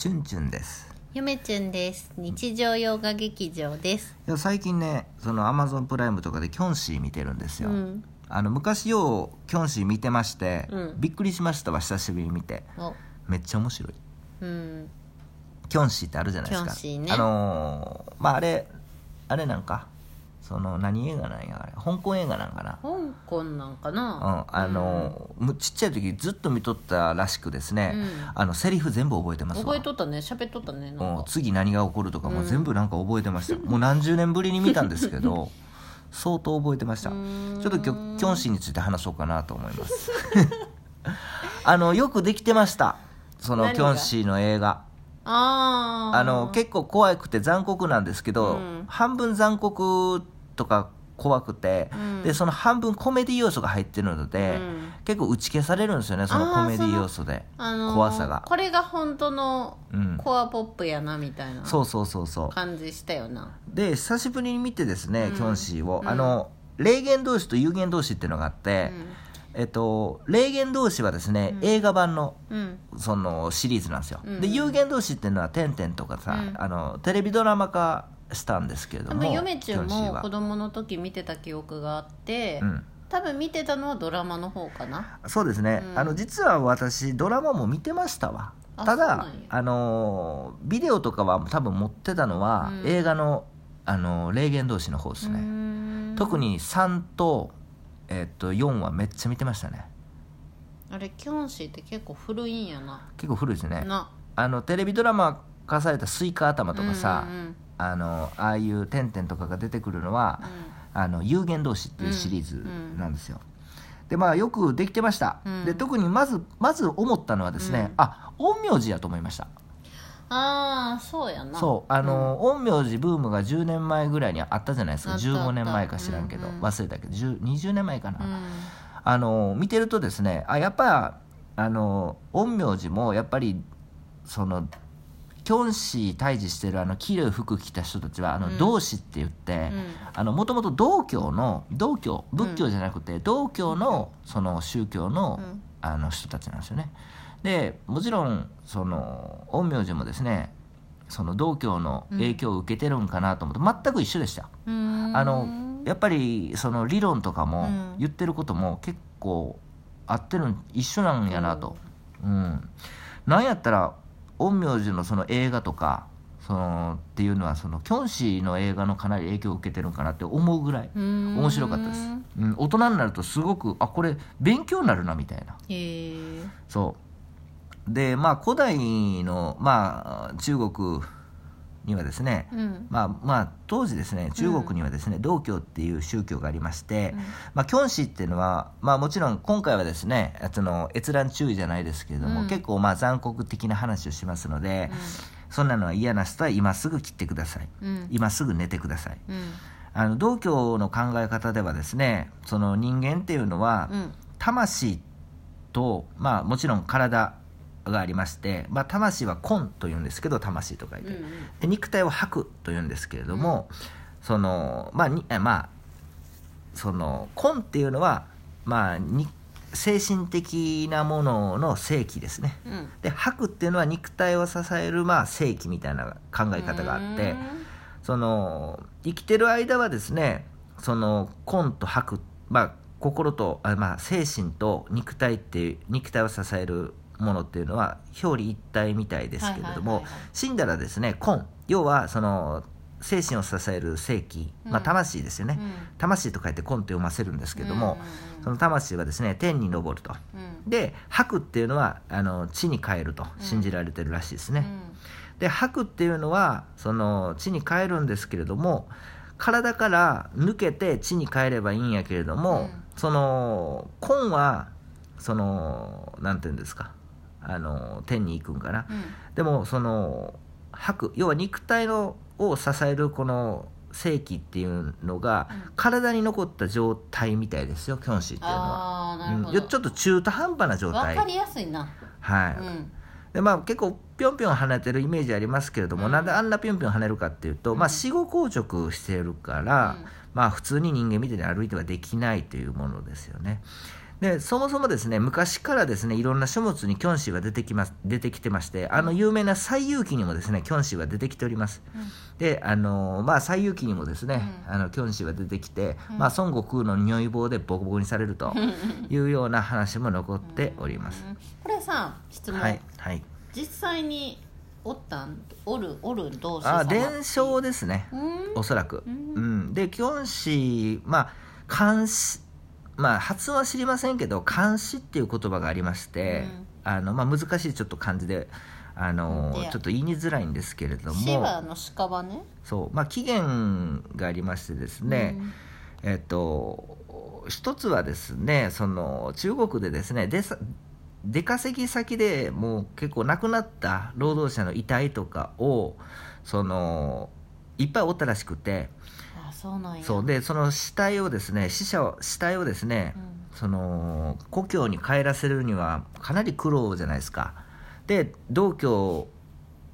チュンチュンです。ゆめちゅんです。日常洋画劇場です。いや最近ねそのアマゾンプライムとかでキョンシー見てるんですよ、うん。あの昔ようキョンシー見てまして、うん。びっくりしましたわ久しぶりに見て。お。めっちゃ面白い。うん。キョンシーってあるじゃないですか。キョンシーね。あのーまああれあれなんかその何映画なんやあれ。香港映画なんかな。香港なんかうんなあのーむちっちゃい時ずっと見とったらしくですね、うん。あのセリフ全部覚えてますわ。覚えとったね。喋っとったね。な次何が起こるとかもうん。全部なんか覚えてました、もう何十年ぶりに見たんですけど相当覚えてました。ちうょっと今日キョンシーについて話そうかなと思います。あのよくできてました。そのキョンシーの映画。あー。あの結構怖くて残酷なんですけど、うん。半分残酷とか怖くて、うん。でその半分コメディ要素が入ってるので、うん。結構打ち消されるんですよねそのコメディ要素であのー怖さが。これが本当のうん。コアポップやなみたいなそうそうそうそう。感じしたよな。で久しぶりに見てですね、うん。キョンシーを、うん。あの霊言同士と有言同士っていうのがあって、えっと、霊言同士はですね、うん。映画版のうん。そのシリーズなんですよ、うん。で有言同士っていうのは「てんてん」とかさ、うん。あのテレビドラマ化したんですけれど多も分ゆめちゅんキョンシーは。も子供の時見てた記憶があって、うん、多分見てたのはドラマの方かな。そうですね、うん。あの実は私ドラマも見てましたわ。あただあのビデオとかは多分持ってたのは、うん。映画のあの霊幻道士の方ですね、ね特に3と,、えっと4はめっちゃ見てましたね。あれキョンシーって結構古いんやな。結構古いですね。な。あのテレビドラマ化された「スイカ頭」とかさ、うんうんあのああいう「てんてん」とかが出てくるのは「あの有言同士」っていうシリーズなんですよ、でまあよくできてました、うん。で特にまずまず思ったのはですね、うん。あ陰陽師やと思いました。ああそうやな。そうあの、陰陽師ブームが10年前ぐらいにあったじゃないですか。あったあった。15年前か知らんけど、うんうん。忘れたけど。10 20年前かな、うん。あの見てるとですねあやっぱあの陰陽師もやっぱりそのキョンシー退治してるあの黄色い服着た人たちはあのうん同志って言ってもともと道教の道教仏教じゃなくて道教のその宗教のうん。あの人たちなんですよね。でもちろんその陰陽師もですねその道教の影響を受けてるんかなと思って全く一緒でした。うん。あのやっぱりその理論とかもうん。言ってることも結構合ってるん一緒なんやなと、うん、なんやったら陰陽師のその映画とかそのっていうのはそのキョンシーの映画のかなり影響を受けてるんかなって思うぐらい面面白かったです、うん、大人になるとすごくあこれ勉強になるなみたいな。へえ。そう。でまあ古代のまあ中国にはですね、うん。まあまあ、当時ですね中国にはですね、道教っていう宗教がありまして、まあ、キョンシーっていうのは、まあ、もちろん今回はですねその閲覧注意じゃないですけれども、うん。結構まあ残酷的な話をしますので、そんなのは嫌な人は今すぐ切ってください。うん。今すぐ寝てください。うん。あの道教の考え方ではですねその人間っていうのは、うん。魂と、まあ、もちろん体がありまして、まあ、魂は根というんですけど魂と書いて、うんで肉体は白というんですけれども、そのまあにえまあその根っていうのはまあに精神的なものの正気ですね。うん。で白っていうのは肉体を支えるまあ正気みたいな考え方があってその生きてる間はですねその根と白まあ心とあ、まあ、精神と肉体っていう肉体を支えるものっていうのは表裏一体みたいですけれども、死んだらですね根。要はその精神を支える正気、まあ、うん魂ですよね、うん。魂と書いて根と読ませるんですけども、うんその魂はですね天に昇ると。うん。で白っていうのはあの地に帰ると信じられてるらしいですね、で白っていうのはその地に帰るんですけれども体から抜けて地に帰ればいいんやけれども、うん。その根はそのなんていうんですかあの天に行くんかな、うん。でもその白要は肉体のを支えるこの正気っていうのが、うん。体に残った状態みたいですよキョンシーっていうのは。うん。ちょっと中途半端な状態。わかりやすいな。はい、うん。でまあ、結構ぴょんぴょん跳ねてるイメージありますけれども、うん。なんであんなぴょんぴょん跳ねるかっていうと、まあ、死後硬直しているから、うん。まあ、普通に人間みたいに歩いてはできないというものですよねでそもそもですね昔からですねいろんな書物にキョンシーは出てきます出てきてましてあの有名な「西遊記」にもですねキョンシーは出てきております、であのまあ西遊記にもですね、あのキョンシーは出てきて、まあ、孫悟空の如意棒でボコボコにされると いうような話も残っております、うん。これさ質問、はいはい。実際におったんおるおる同士あ様？伝承ですねうん。おそらく、ううん。んでキョンシーまあ監視まあ発音は知りませんけど監視っていう言葉がありまして、あのまあ、難しいちょっと漢字であのちょっと言いにづらいんですけれども。そう、まあ、起源がありましてですね、えっと一つはですねその中国でですね出さ出稼ぎ先でもう結構亡くなった労働者の遺体とかをそのいっぱいおったらしくて。あそうなんや。そう。でその死体をですね死者を死体をですね、うん。その故郷に帰らせるにはかなり苦労じゃないですか。で同郷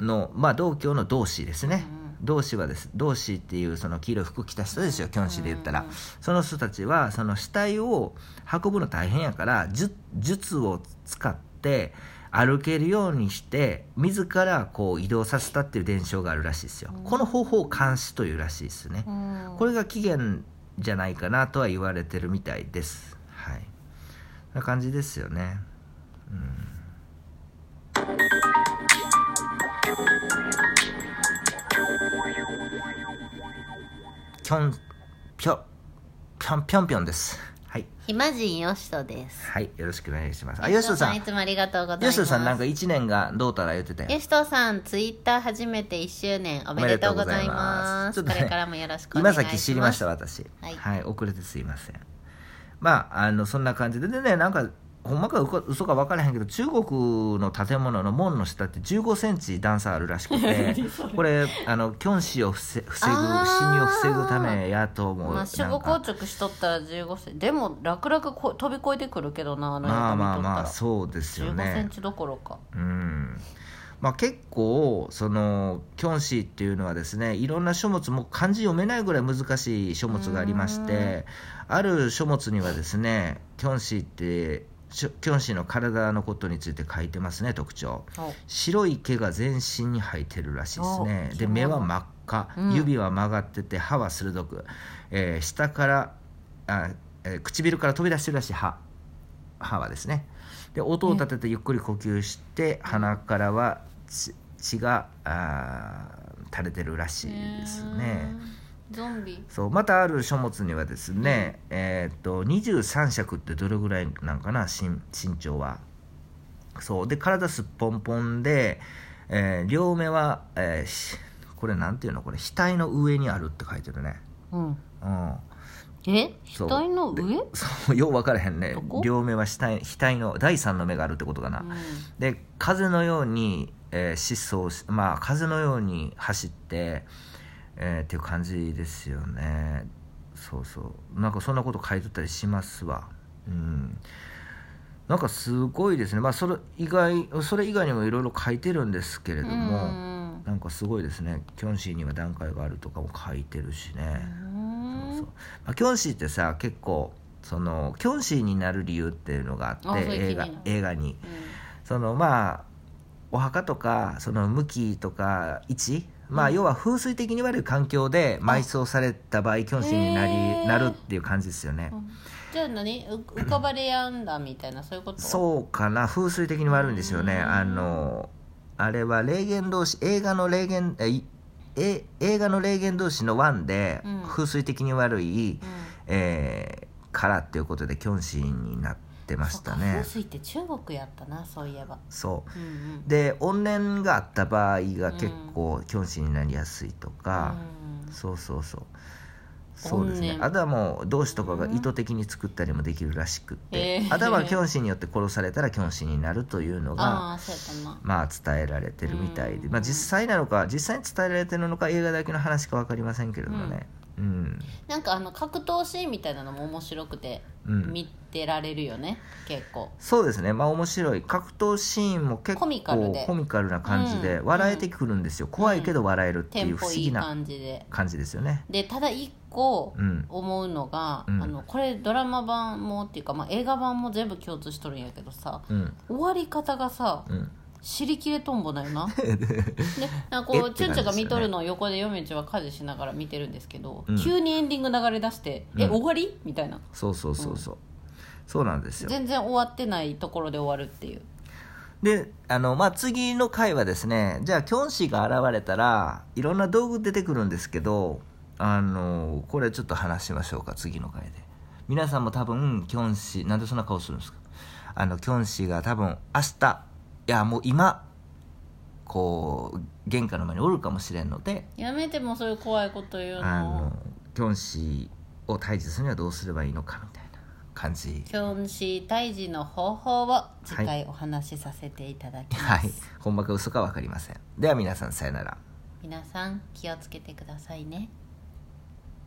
のまあ同郷の同志ですね、同志はです同志っていうその黄色い服着た人ですよキョンシで言ったら、うんうんその人たちはその死体を運ぶの大変やから術術を使って歩けるようにして自らこう移動させたっていう伝承があるらしいですよ、うん。この方法を監視というらしいですね、うん。これが起源じゃないかなとは言われてるみたいです。はい。な感じですよね。きょんぴょぴょんぴょんぴょんですはい。暇人よしとです。はい。よろしくお願いします。あよしとさん。いつもありがとうございます。よしとさんなんか1年がどうたら言ってたよよしとさんツイッター初めて1周年おめでとうございます。これからもよろしくお願いします。今さっき知りました私。はい。はい、遅れてすいません。まああのそんな感じで。でねなんかほんまかうか嘘か分からへんけど中国の建物の門の下って1 5ンチ段差あるらしくて これあのキョンシを防防ぐ侵入を防ぐためやと思う。まあ守護なんか。硬直しとったら15センチ。でも楽々こ飛び越えてくるけどなあのまあまあまあそうですよ15センねチどころか。うん。まあ、結構そのキョンシーっていうのはですねいろんな書物も漢字読めないぐらい難しい書物がありましてある書物にはですねキョンシーってキョンシーの体のことについて書いてますね特徴。お。白い毛が全身に生えてるらしいですね。で目は真っ赤、うん。指は曲がってて歯は鋭く、えー下からあ、えー唇から飛び出してるらしい歯。歯はですね。で音を立ててゆっくり呼吸して鼻からは血血があー垂れてるらしいですねゾンビ。そうまたある書物にはですね、えーっと23尺ってどれぐらいなんかな身身長は。そうで体すっぽんぽんで、えー両目は、えーしこれなんていうのこれ額の上にあるって書いてるね。うん。うん。え？額の上？そうよう分からへんね。両目は額額の第三の目があるってことかな、うん。で風のように、えー疾走しまあ風のように走って、えーっていう感じですよね。そうそう。なんかそんなこと書いとったりしますわ。うん。なんかすごいですね。まあそれ以外それ以外にもいろいろ書いてるんですけれども、うんなんかすごいですね。キョンシーには段階があるとかも書いてるしね、うん。そうまあ、キョンシーってさ結構そのキョンシーになる理由っていうのがあって映画映画に。そのまあお墓とかその向きとか位置まあ要は風水的に悪い環境で埋葬された場合キョンシーになりへー。なるっていう感じですよね、うん。じゃあ何？う浮かばれやんだみたいなそういうこと？そうかな。風水的に悪いんですよね。うん。あのあれは霊言同士映画の霊言え映画の霊言同士の1でうん。風水的に悪い、うん。えーからっていうことでキョンシーになってましたそっかね。風水って中国やったなそういえば。そう。うんうん。で怨念があった場合が結構キョンシーになりやすいとか、うん。そうそうそう。そうですね。怨念。あとはもう同志とかが意図的に作ったりもできるらしくって、へーあとはキョンシーによって殺されたらキョンシーになるというのがまあ伝えられてるみたいで、うん。まあ、実際なのか実際に伝えられてるのか映画だけの話か分かりませんけれどもね、ううん。なんかあの格闘シーンみたいなのも面白くて、うん。見てられるよね結構。そうですね。まあ面白い。格闘シーンも結構コミカルで。コミカルな感じでうん。笑えてくるんですよ、怖いけど笑えるっていう不思議な感じで。感じですよね。でただ一個うん。思うのが、うん。あのこれドラマ版もっていうか、まあ、映画版も全部共通しとるんやけどさうん。終わり方がさうん尻切れとんぼだよな。でなんかえこうチュンチャが見とるのを横で嫁ちは家事しながら見てるんですけど、うん。急にエンディング流れ出して「えうん。終わり?」みたいな。そうそうそうそう、そうなんですよ。全然終わってないところで終わるっていう。であの、まあ、次の回はですねじゃあキョンシーが現れたらいろんな道具出てくるんですけどあのこれちょっと話しましょうか次の回で。皆さんも多分キョンシーなんでそんな顔するんですか？あのキョンシーが多分明日いやもう今こう玄関の前におるかもしれんので。やめてもそういう怖いこと言うあののキョンシーを退治するにはどうすればいいのかみたいな感じ。キョンシー退治の方法を次回お話しさせていただきます、はい。ほんまか嘘か分かりません。では皆さんさよなら。皆さん気をつけてくださいね